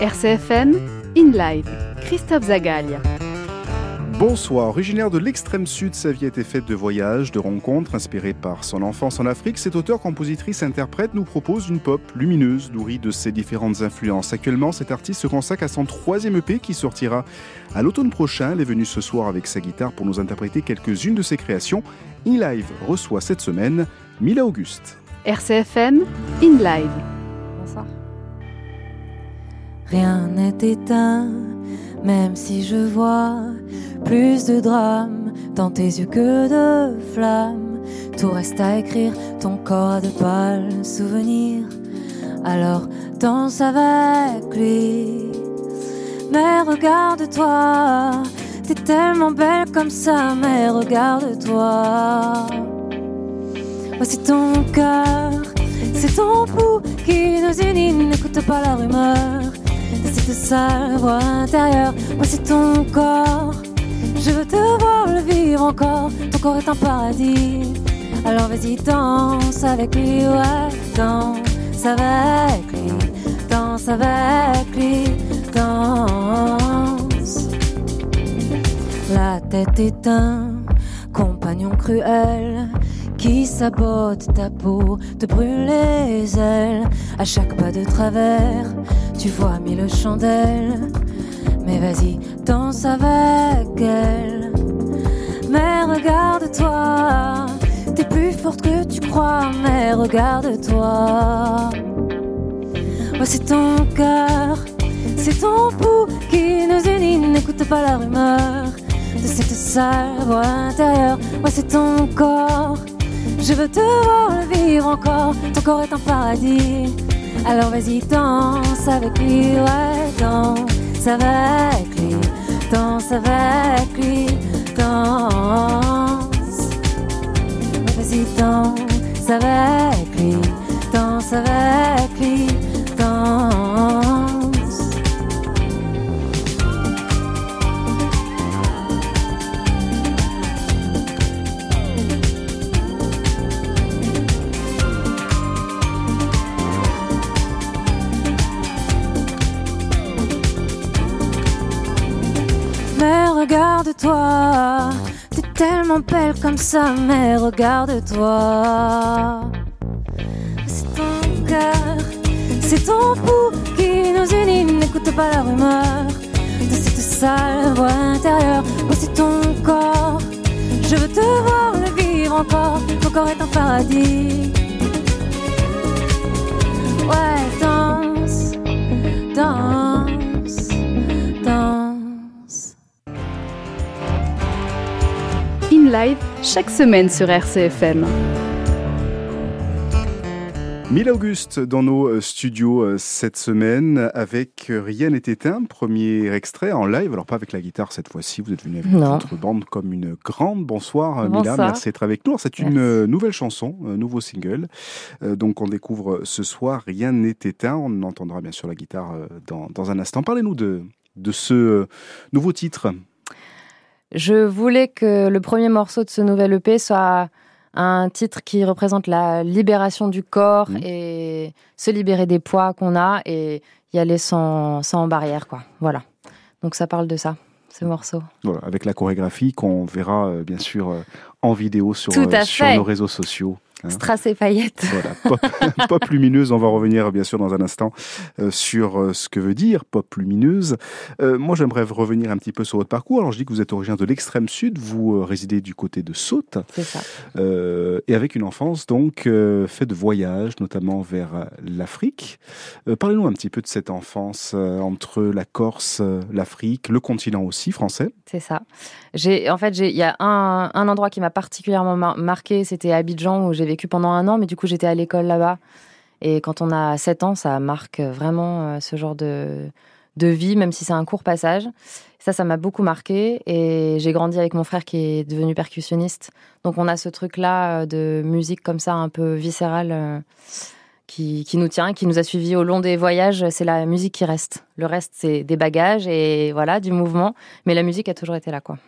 RCFM, In Live, Christophe Zagalia. Bonsoir, originaire de l'extrême sud, sa vie a été faite de voyages, de rencontres, inspirée par son enfance en Afrique. Cet auteur, compositrice, interprète nous propose une pop lumineuse, nourrie de ses différentes influences. Actuellement, cet artiste se consacre à son troisième EP qui sortira à l'automne prochain. Elle est venue ce soir avec sa guitare pour nous interpréter quelques-unes de ses créations. In Live reçoit cette semaine Mila Auguste. RCFM, In Live. Rien n'est éteint, même si je vois plus de drames dans tes yeux que de flammes. Tout reste à écrire, ton corps a de pâles souvenirs. Alors danse avec lui. Mais regarde-toi, t'es tellement belle comme ça, mais regarde-toi. Voici ton cœur, c'est ton pouls qui nous unit, n'écoute pas la rumeur cette sale voix intérieure. Voici ton corps, je veux te voir le vivre encore, ton corps est un paradis. Alors vas-y, danse avec lui, ouais, danse avec lui, danse avec lui, danse. La tête est un compagnon cruel qui sabote ta peau, te brûle les ailes. À chaque pas de travers, tu vois mille chandelles. Mais vas-y, danse avec elle. Mais regarde-toi, t'es plus forte que tu crois. Mais regarde-toi. Voici ton cœur, c'est ton pouls qui nous unit. N'écoute pas la rumeur de cette sale voix intérieure. Moi, c'est ton corps. Je veux te voir le vivre encore. Ton corps est un paradis. Alors vas-y, danse avec lui, ouais, danse avec lui, danse avec lui, danse. Vas-y, danse avec lui, danse avec regarde-toi, t'es tellement belle comme ça, mais regarde-toi. C'est ton cœur, c'est ton pouls qui nous unit, n'écoute pas la rumeur de cette sale voix intérieure. C'est ton corps, je veux te voir le vivre encore, ton corps est un paradis. Ouais, Live, chaque semaine sur RCFM. Mille Auguste dans nos euh, studios euh, cette semaine avec euh, Rien n'est éteint, premier extrait en live, alors pas avec la guitare cette fois-ci, vous êtes venu avec Non. votre bande comme une grande. Bonsoir euh, Mila, Bonsoir. merci d'être avec nous. C'est une Merci. nouvelle chanson, un nouveau single, donc on découvre ce soir Rien n'est éteint, on entendra bien sûr la guitare dans, dans un instant. Parlez-nous de, de ce nouveau titre. Je voulais que le premier morceau de ce nouvel EP soit un titre qui représente la libération du corps Mhm. et se libérer des poids qu'on a et y aller sans, sans barrière, quoi. Voilà. Donc ça parle de ça, ce morceau. Voilà, avec la chorégraphie qu'on verra euh, bien sûr euh, en vidéo sur, euh, sur nos réseaux sociaux. Hein. Strass et paillettes. Voilà, pop, pop lumineuse, on va revenir bien sûr dans un instant euh, sur euh, ce que veut dire pop lumineuse. Euh, moi j'aimerais revenir un petit peu sur votre parcours. Alors je dis que vous êtes originaire de l'extrême sud, vous résidez du côté de Saute, C'est ça. et avec une enfance donc euh, fait de voyages, notamment vers l'Afrique. Parlez-nous un petit peu de cette enfance entre la Corse, l'Afrique, le continent aussi français. C'est ça. J'ai, en fait, j'ai- il y a un, un endroit qui m'a particulièrement mar- marqué, c'était Abidjan où j'ai vécu pendant un an, mais du coup j'étais à l'école là-bas. Et quand on a 7 ans, ça marque vraiment euh, ce genre de, de vie, même si c'est un court passage. Ça, ça m'a beaucoup marqué. Et j'ai grandi avec mon frère qui est devenu percussionniste. Donc on a ce truc-là euh, de musique comme ça, un peu viscérale, euh, qui, qui nous tient, qui nous a suivis au long des voyages. C'est la musique qui reste. Le reste, c'est des bagages et voilà, du mouvement. Mais la musique a toujours été là, quoi.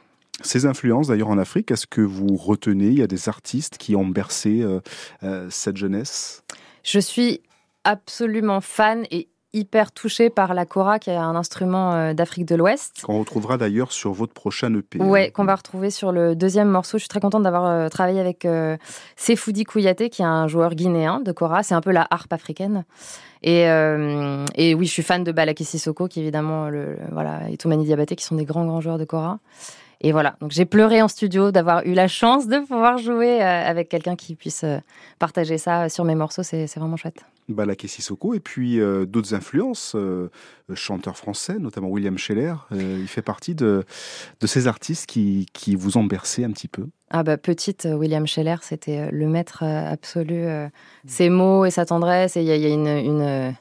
Ces influences d'ailleurs en Afrique, est-ce que vous retenez Il y a des artistes qui ont bercé euh, euh, cette jeunesse? Je suis absolument fan et hyper touchée par la kora, qui est un instrument euh, d'Afrique de l'Ouest. Qu'on retrouvera d'ailleurs sur votre prochain EP. Ouais, qu'on va retrouver sur le deuxième morceau. Je suis très contente d'avoir euh, travaillé avec euh, Sefoudi Kouyaté, qui est un joueur guinéen de kora. C'est un peu la harpe africaine. Et, et oui, je suis fan de Balaki Sissoko, qui évidemment, le, voilà, et Toumani Diabaté, qui sont des grands, grands joueurs de kora. Et voilà, donc j'ai pleuré en studio d'avoir eu la chance de pouvoir jouer avec quelqu'un qui puisse partager ça sur mes morceaux. C'est vraiment chouette. Balaké Sissoko, et puis euh, d'autres influences, euh, chanteurs français, notamment William Scheller. Euh, il fait partie de, de ces artistes qui, qui, vous ont bercé un petit peu. Ah bah petite, William Scheller, c'était le maître absolu. ses mots et sa tendresse, et il y, a une, une,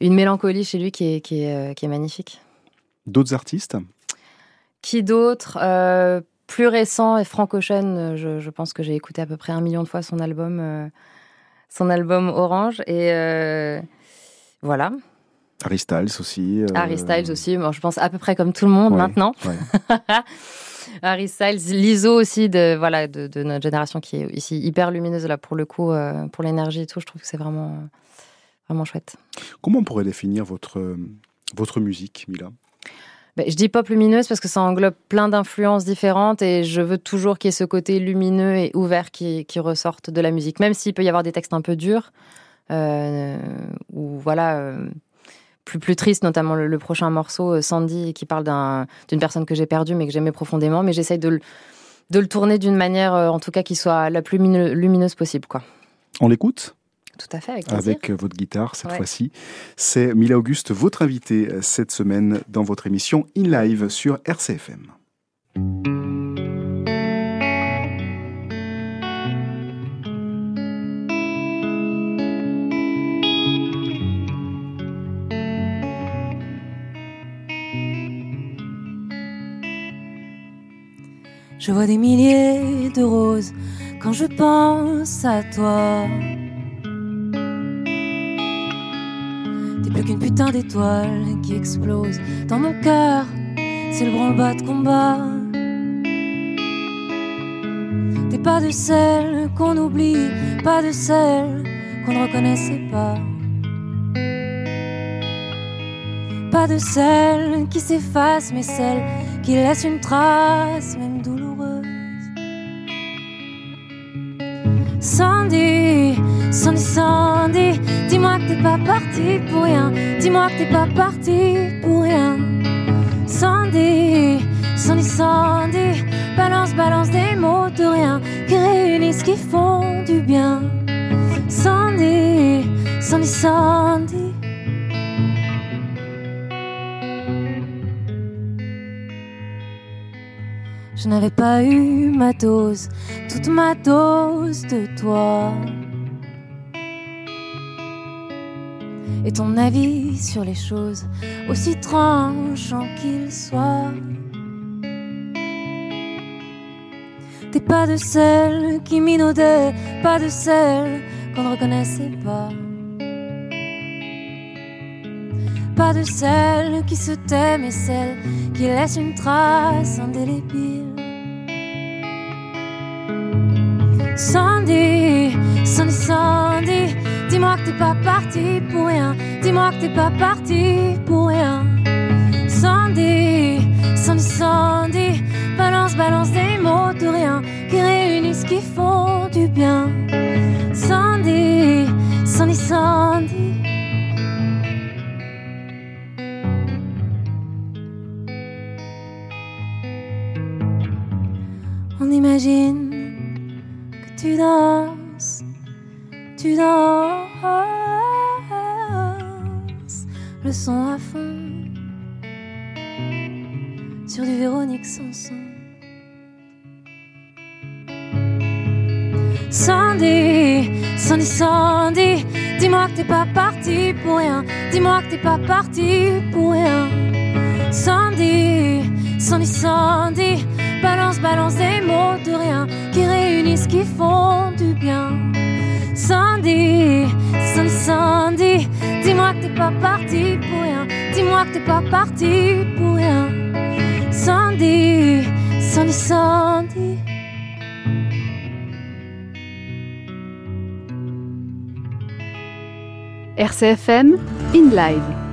une, mélancolie chez lui qui est, qui est, qui est magnifique. D'autres artistes? Qui d'autres Plus récent, et Frank Ocean, je, je, pense que j'ai écouté à peu près un million de fois son album son album Orange. Et euh, voilà. Harry Styles aussi. Euh, Harry Styles aussi, je pense à peu près comme tout le monde maintenant. Harry Styles, l'ISO aussi de, voilà, de, notre génération qui est ici hyper lumineuse là pour le coup, euh, pour l'énergie et tout. Je trouve que c'est vraiment, vraiment chouette. Comment on pourrait définir votre, votre musique, Mila? Je dis pop lumineuse parce que ça englobe plein d'influences différentes et je veux toujours qu'il y ait ce côté lumineux et ouvert qui, qui ressorte de la musique, même s'il peut y avoir des textes un peu durs euh, ou voilà euh, plus plus tristes, notamment le, prochain morceau euh, Sandy qui parle d'une personne que j'ai perdue mais que j'aimais profondément, mais j'essaye de le, de le tourner d'une manière en tout cas qui soit la plus lumineuse possible quoi. On l'écoute? Tout à fait, avec, avec euh, votre guitare cette fois-ci. C'est Mila Auguste, votre invitée euh, cette semaine dans votre émission In Live sur RCFM. Je vois des milliers de roses quand je pense à toi. Plus qu'une putain d'étoile qui explose dans mon cœur. C'est le branle-bas de combat. T'es pas de celle qu'on oublie, pas de celle qu'on ne reconnaissait pas. Pas de celle qui s'efface, mais celle qui laisse une trace, même douloureuse. Sandy, Sandy, Sandy, dis-moi que t'es pas parti pour rien. Dis-moi que t'es pas parti pour rien. Sandy, Sandy, Sandy, balance, balance des mots de rien qui réunissent, qui font du bien. Sandy, Sandy, Sandy. Je n'avais pas eu ma dose, toute ma dose de toi. Et ton avis sur les choses, aussi tranchant qu'il soit. T'es pas de celle qui minaudait, pas de celle qu'on ne reconnaissait pas. Pas de celle qui se tait, mais celle qui laisse une trace indélébile. Sandy, Sandy, Sandy, dis-moi que t'es pas parti pour rien. Dis-moi que t'es pas parti pour rien. Sandy, Sandy, Sandy, balance, balance des mots de rien qui réunissent, qui font du bien. Sandy, Sandy, Sandy. On imagine tu danses, tu danses, le son à fond sur du Véronique Sanson. Sandy, Sandy, Sandy, dis-moi que t'es pas parti pour rien, dis-moi que t'es pas parti pour rien. Sandy, Sandy, Sandy, balance, balance des mots de rien qui réunissent, qui font du bien. Sandy, Sandy, Sandy, dis-moi que t'es pas parti pour rien. Dis-moi que t'es pas parti pour rien. Sandy, Sandy, Sandy. RCFM, In Live.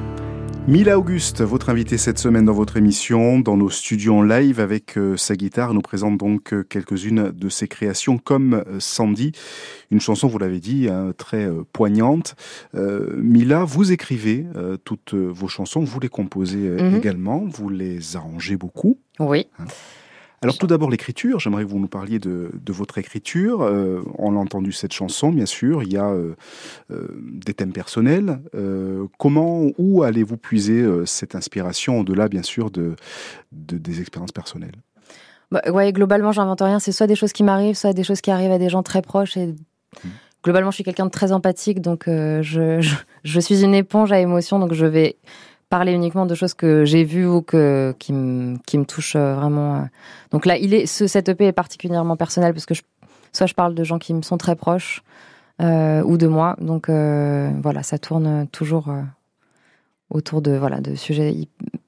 Mila Auguste, votre invitée cette semaine dans votre émission, dans nos studios en live avec euh, sa guitare, nous présente donc euh, quelques-unes de ses créations comme euh, Sandy, une chanson, vous l'avez dit, hein, très poignante. Mila, vous écrivez toutes vos chansons, vous les composez mhm. également, vous les arrangez beaucoup. Oui. Hein. Alors tout d'abord l'écriture, j'aimerais que vous nous parliez de, votre écriture. Euh, on a entendu cette chanson, bien sûr, il y a euh, euh, des thèmes personnels. comment, où allez-vous puiser cette inspiration au-delà, bien sûr, de, des expériences personnelles? Bah, ouais, globalement, j'invente rien. C'est soit des choses qui m'arrivent, soit des choses qui arrivent à des gens très proches. Et mmh. globalement, je suis quelqu'un de très empathique, donc je, je, suis une éponge à émotions, donc je vais parler uniquement de choses que j'ai vues ou que, qui, me, qui me touchent euh, vraiment. Euh. Donc là, il est, ce, cette EP est particulièrement personnel parce que je, soit je parle de gens qui me sont très proches euh, ou de moi. Donc voilà, ça tourne toujours autour de, voilà, de sujets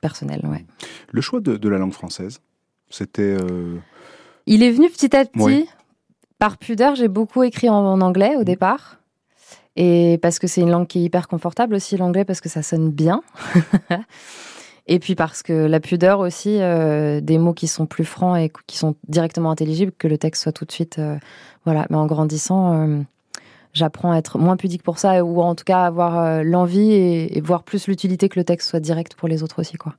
personnels. Ouais. Le choix de, de la langue française, c'était... Il est venu petit à petit. Par pudeur, j'ai beaucoup écrit en anglais au mmh. départ. Et parce que c'est une langue qui est hyper confortable aussi, l'anglais, parce que ça sonne bien. et puis parce que la pudeur aussi, euh, des mots qui sont plus francs et qui sont directement intelligibles, que le texte soit tout de suite. Euh, voilà. Mais en grandissant, euh, j'apprends à être moins pudique pour ça, ou en tout cas avoir l'envie et, voir plus l'utilité que le texte soit direct pour les autres aussi. Quoi.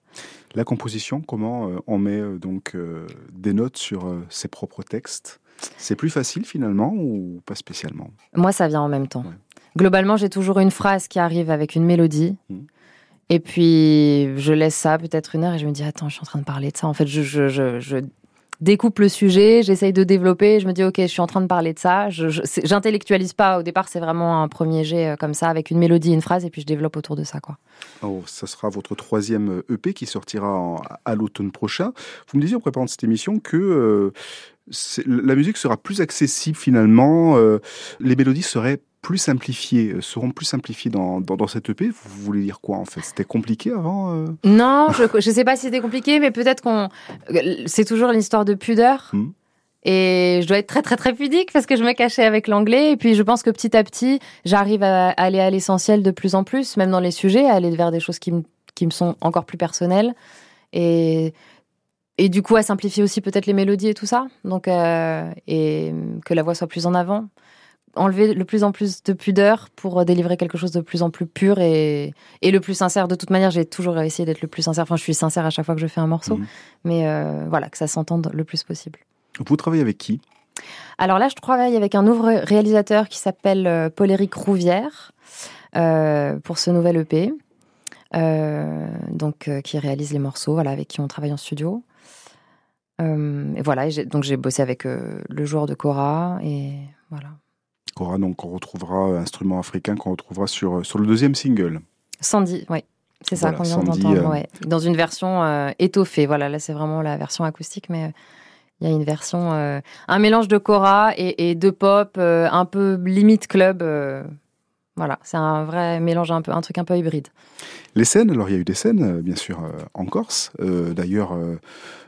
La composition, comment on met donc des notes sur ses propres textes? C'est plus facile finalement ou pas spécialement? Moi, ça vient en même temps. Globalement, j'ai toujours une phrase qui arrive avec une mélodie. Mmh. Et puis, je laisse ça peut-être une heure et je me dis, attends, je suis en train de parler de ça. En fait, je, je, je, découpe le sujet, j'essaye de développer, je me dis, ok, je suis en train de parler de ça. Je J'intellectualise pas. Au départ, c'est vraiment un premier jet euh, comme ça, avec une mélodie, une phrase, et puis je développe autour de ça. quoi. Oh, ça sera votre troisième EP qui sortira à l'automne prochain. Vous me disiez en préparant cette émission que euh, la musique sera plus accessible finalement, euh, les mélodies seraient plus simplifiées, euh, seront plus simplifiées dans, dans, cette EP. Vous voulez dire quoi en fait? C'était compliqué avant euh? Non, je ne sais pas si c'était compliqué, mais peut-être qu'on. C'est toujours l'histoire de pudeur. Hmm. Et je dois être très très très pudique parce que je me cachais avec l'anglais. Et puis je pense que petit à petit, j'arrive à aller à l'essentiel de plus en plus, même dans les sujets, à aller vers des choses qui me, qui me sont encore plus personnelles. Et et du coup à simplifier aussi peut-être les mélodies et tout ça. Donc euh, et que la voix soit plus en avant. Enlever le plus en plus de pudeur pour délivrer quelque chose de plus en plus pur et, et le plus sincère. De toute manière, j'ai toujours essayé d'être le plus sincère. Enfin, je suis sincère à chaque fois que je fais un morceau, mhm. mais euh, voilà, que ça s'entende le plus possible. Vous travaillez avec qui? Alors là, je travaille avec un nouveau réalisateur qui s'appelle euh, Paul-Éric Rouvière pour ce nouvel EP. donc qui réalise les morceaux, voilà, avec qui on travaille en studio. Euh, et voilà, donc j'ai bossé avec euh, le joueur de Cora et voilà. Cora, donc on retrouvera euh, instrument africain qu'on retrouvera sur, sur le deuxième single. Sandy, oui. C'est ça qu'on vient d'entendre, Dans une version étoffée. Voilà, là c'est vraiment la version acoustique, mais il y a une version, un mélange de Cora et, de pop, un peu limite club. voilà, c'est un vrai mélange, un, peu, un truc un peu hybride. Les scènes, alors il y a eu des scènes, bien sûr, en Corse. D'ailleurs,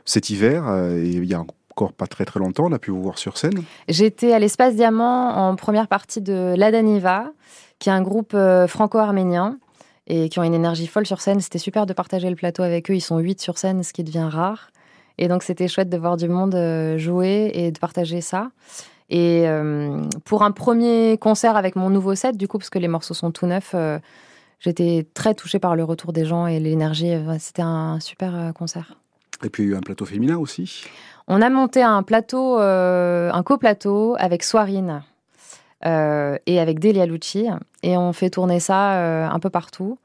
cet hiver, euh, et il y a encore pas très très longtemps, on a pu vous voir sur scène. J'étais à l'Espace Diamant en première partie de l'Adaniva, qui est un groupe euh, franco-arménien et qui ont une énergie folle sur scène. C'était super de partager le plateau avec eux. Ils sont huit sur scène, ce qui devient rare. Et donc c'était chouette de voir du monde euh, jouer et de partager ça. Et pour un premier concert avec mon nouveau set, du coup, parce que les morceaux sont tout neufs, j'étais très touchée par le retour des gens et l'énergie. C'était un super concert. Et puis il y a eu un plateau féminin aussi. On a monté un plateau, euh, un coplateau avec Soirine euh, et avec Delia Lucci. Et on fait tourner ça euh, un peu partout.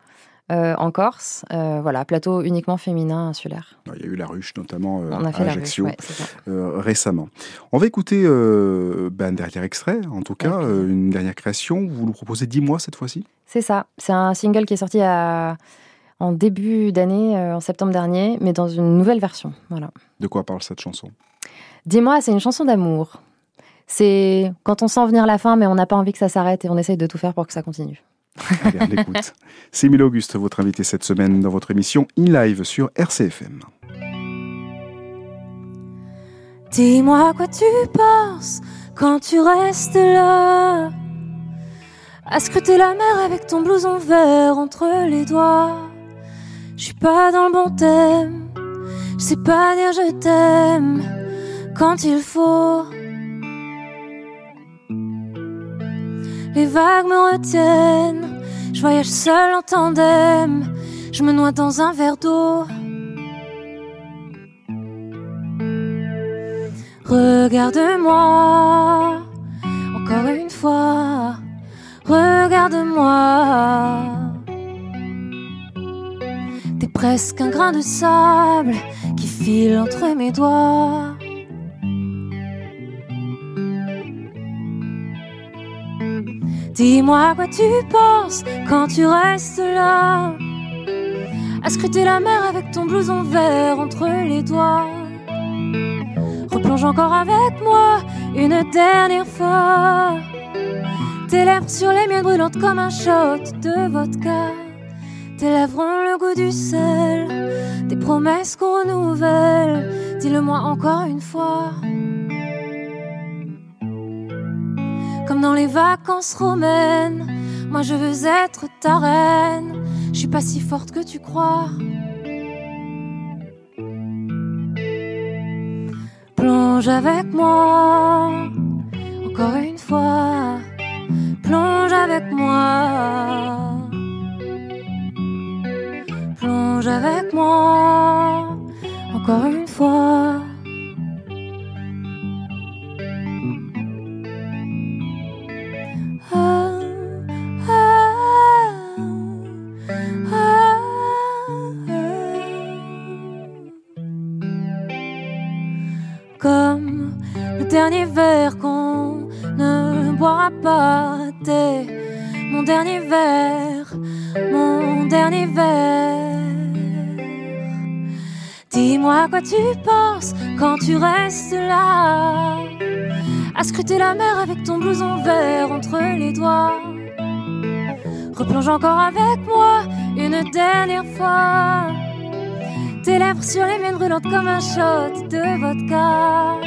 en Corse, voilà, plateau uniquement féminin insulaire. Il y a eu la ruche notamment à Ajaccio récemment. On va écouter ben, un dernier extrait, en tout cas, une dernière création. Vous nous proposez 10 mois cette fois-ci? C'est ça. C'est un single qui est sorti à, en début d'année, euh, en septembre dernier, mais dans une nouvelle version. Voilà. De quoi parle cette chanson? Dis-moi, c'est une chanson d'amour. C'est quand on sent venir la fin, mais on n'a pas envie que ça s'arrête et on essaye de tout faire pour que ça continue. Allez, on écoute. C'est Mille Auguste, votre invité cette semaine dans votre émission In Live sur RCFM. Dis-moi quoi tu penses quand tu restes là à scruter la mer avec ton blouson vert entre les doigts. Je suis pas dans le bon thème, je sais pas dire je t'aime quand il faut. Les vagues me retiennent, je voyage seul en tandem, je me noie dans un verre d'eau. Regarde-moi, encore une fois, regarde-moi. T'es presque un grain de sable qui file entre mes doigts. Dis-moi quoi tu penses quand tu restes là, à scruter la mer avec ton blouson vert entre les doigts? Replonge encore avec moi une dernière fois. Tes lèvres sur les miennes brûlantes comme un shot de vodka. Tes lèvres ont le goût du sel, des promesses qu'on renouvelle. Dis-le-moi encore une fois. Comme dans les vacances romaines, moi je veux être ta reine. Je suis pas si forte que tu crois. Plonge avec moi, encore une fois. Plonge avec moi. Avec moi, encore une fois. Ah, ah, ah, Comme le dernier verre qu'on ne boira pas. T'es mon dernier verre, mon dernier verre. Dis-moi quoi tu penses quand tu restes là, à scruter la mer avec ton blouson vert entre les doigts. Replonge encore avec moi une dernière fois. Tes lèvres sur les miennes brûlantes comme un shot de vodka.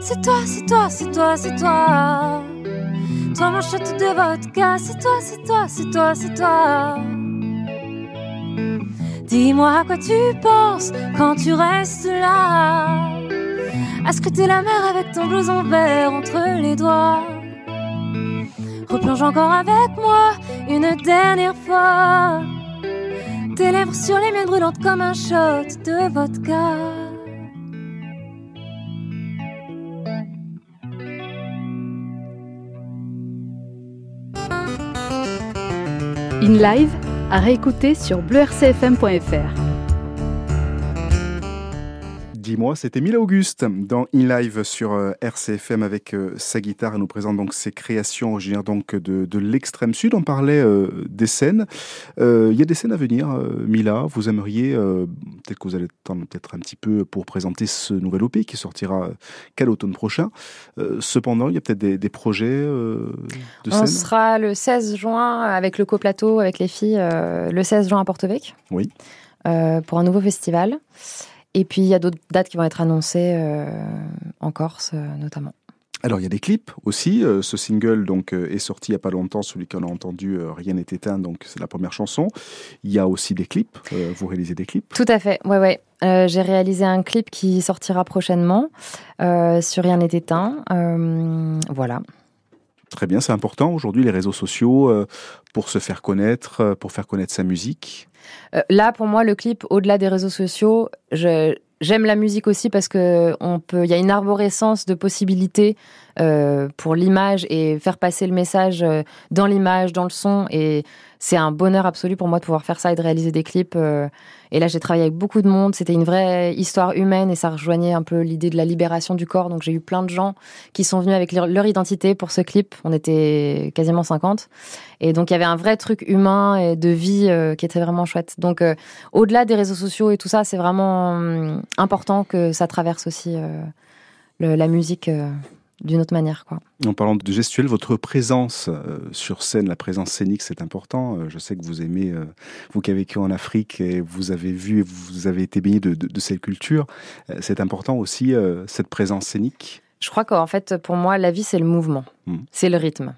C'est toi, c'est toi, c'est toi, c'est toi. Toi mon shot de vodka, c'est toi, c'est toi, c'est toi, c'est toi. Dis-moi à quoi tu penses quand tu restes là. À scruter la mer avec ton blouson vert entre les doigts? Replonge encore avec moi une dernière fois. Tes lèvres sur les miennes brûlantes comme un shot de vodka. In Live, à réécouter sur bleurcfm.fr. Dis-moi, c'était Mille Auguste dans In Live sur euh, RCFM avec euh, sa guitare. Elle nous présente donc ses créations originaires donc de, de l'extrême sud. On parlait euh, des scènes. Il y a des scènes à venir, Mila? Vous aimeriez, peut-être que vous allez attendre peut-être un petit peu pour présenter ce nouvel OP qui sortira qu'à l'automne prochain. cependant, il y a peut-être des, des, projets de scène? On sera le 16 juin avec le coplateau, avec les filles, le 16 juin à Porto-Vec. Oui. pour un nouveau festival. Et puis il y a d'autres dates qui vont être annoncées euh, en Corse euh, notamment. Alors il y a des clips aussi. Euh, ce single donc est sorti il y a pas longtemps, celui qu'on a entendu, Rien n'est éteint, donc c'est la première chanson. Il y a aussi des clips. vous réalisez des clips? Tout à fait. Ouais ouais. J'ai réalisé un clip qui sortira prochainement sur Rien n'est éteint. voilà. Très bien, c'est important aujourd'hui les réseaux sociaux pour se faire connaître, pour faire connaître sa musique. Euh, là, pour moi, le clip, au-delà des réseaux sociaux, j'aime la musique aussi parce que on peut, y a une arborescence de possibilités euh, pour l'image et faire passer le message euh, dans l'image, dans le son. Et c'est un bonheur absolu pour moi de pouvoir faire ça et de réaliser des clips. Euh. Et là, j'ai travaillé avec beaucoup de monde. C'était une vraie histoire humaine et ça rejoignait un peu l'idée de la libération du corps. Donc j'ai eu plein de gens qui sont venus avec leur identité pour ce clip. On était quasiment 50. Et donc il y avait un vrai truc humain et de vie qui était vraiment chouette. Donc au-delà des réseaux sociaux et tout ça, c'est vraiment hum, important que ça traverse aussi la musique d'une autre manière. Quoi. En parlant de gestuelle, votre présence euh, sur scène, la présence scénique, c'est important. Euh, je sais que vous aimez, euh, vous qui avez vécu en Afrique et vous avez vu et vous avez été baigné de, de, cette culture, c'est important aussi cette présence scénique? Je crois qu'en fait, pour moi, la vie, c'est le mouvement, hmm. c'est le rythme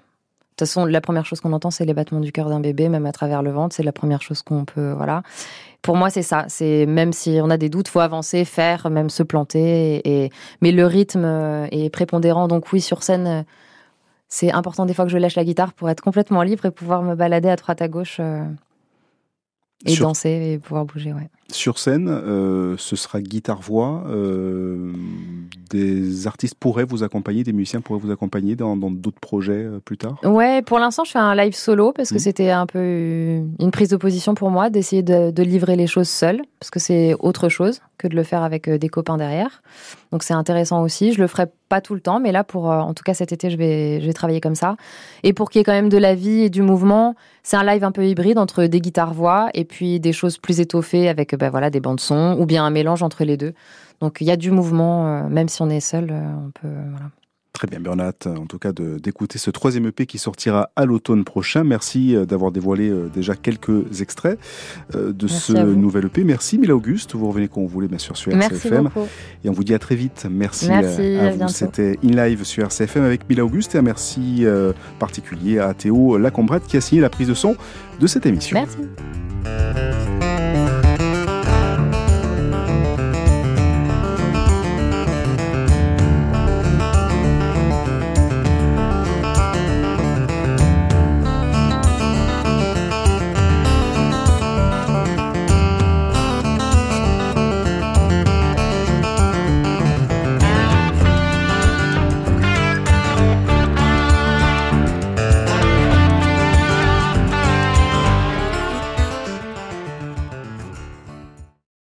façon, la première chose qu'on entend, c'est les battements du cœur d'un bébé, même à travers le ventre. C'est la première chose qu'on peut, voilà. Pour moi, c'est ça. C'est même si on a des doutes, faut avancer, faire, même se planter. Et, mais le rythme est prépondérant. Donc oui, sur scène, c'est important des fois que je lâche la guitare pour être complètement libre et pouvoir me balader à droite à gauche euh, et danser et pouvoir bouger. Ouais. Sur scène, euh, ce sera guitare-voix. Euh, des artistes pourraient vous accompagner, des musiciens pourraient vous accompagner dans d'autres projets euh, plus tard? Ouais, pour l'instant, je fais un live solo parce que mmh. c'était un peu une prise de position pour moi d'essayer de, livrer les choses seule parce que c'est autre chose que de le faire avec des copains derrière. Donc c'est intéressant aussi. Je le ferai pas tout le temps, mais là, pour en tout cas cet été, je vais, je vais travailler comme ça. Et pour qu'il y ait quand même de la vie et du mouvement, c'est un live un peu hybride entre des guitares-voix et puis des choses plus étoffées avec bah, voilà, des bandes son, ou bien un mélange entre les deux. Donc il y a du mouvement, euh, même si on est seul, euh, on peut. Voilà. Très bien, Bernat, en tout cas d'écouter ce troisième EP qui sortira à l'automne prochain. Merci euh, d'avoir dévoilé déjà quelques extraits de ce nouvel EP. Merci Mila Auguste, vous revenez quand vous voulez bien sûr sur RCFM. Et on vous dit à très vite. Merci, à, vous. C'était In Live sur RCFM avec Mila Auguste et un merci particulier à Théo Lacombrette qui a signé la prise de son de cette émission. Merci.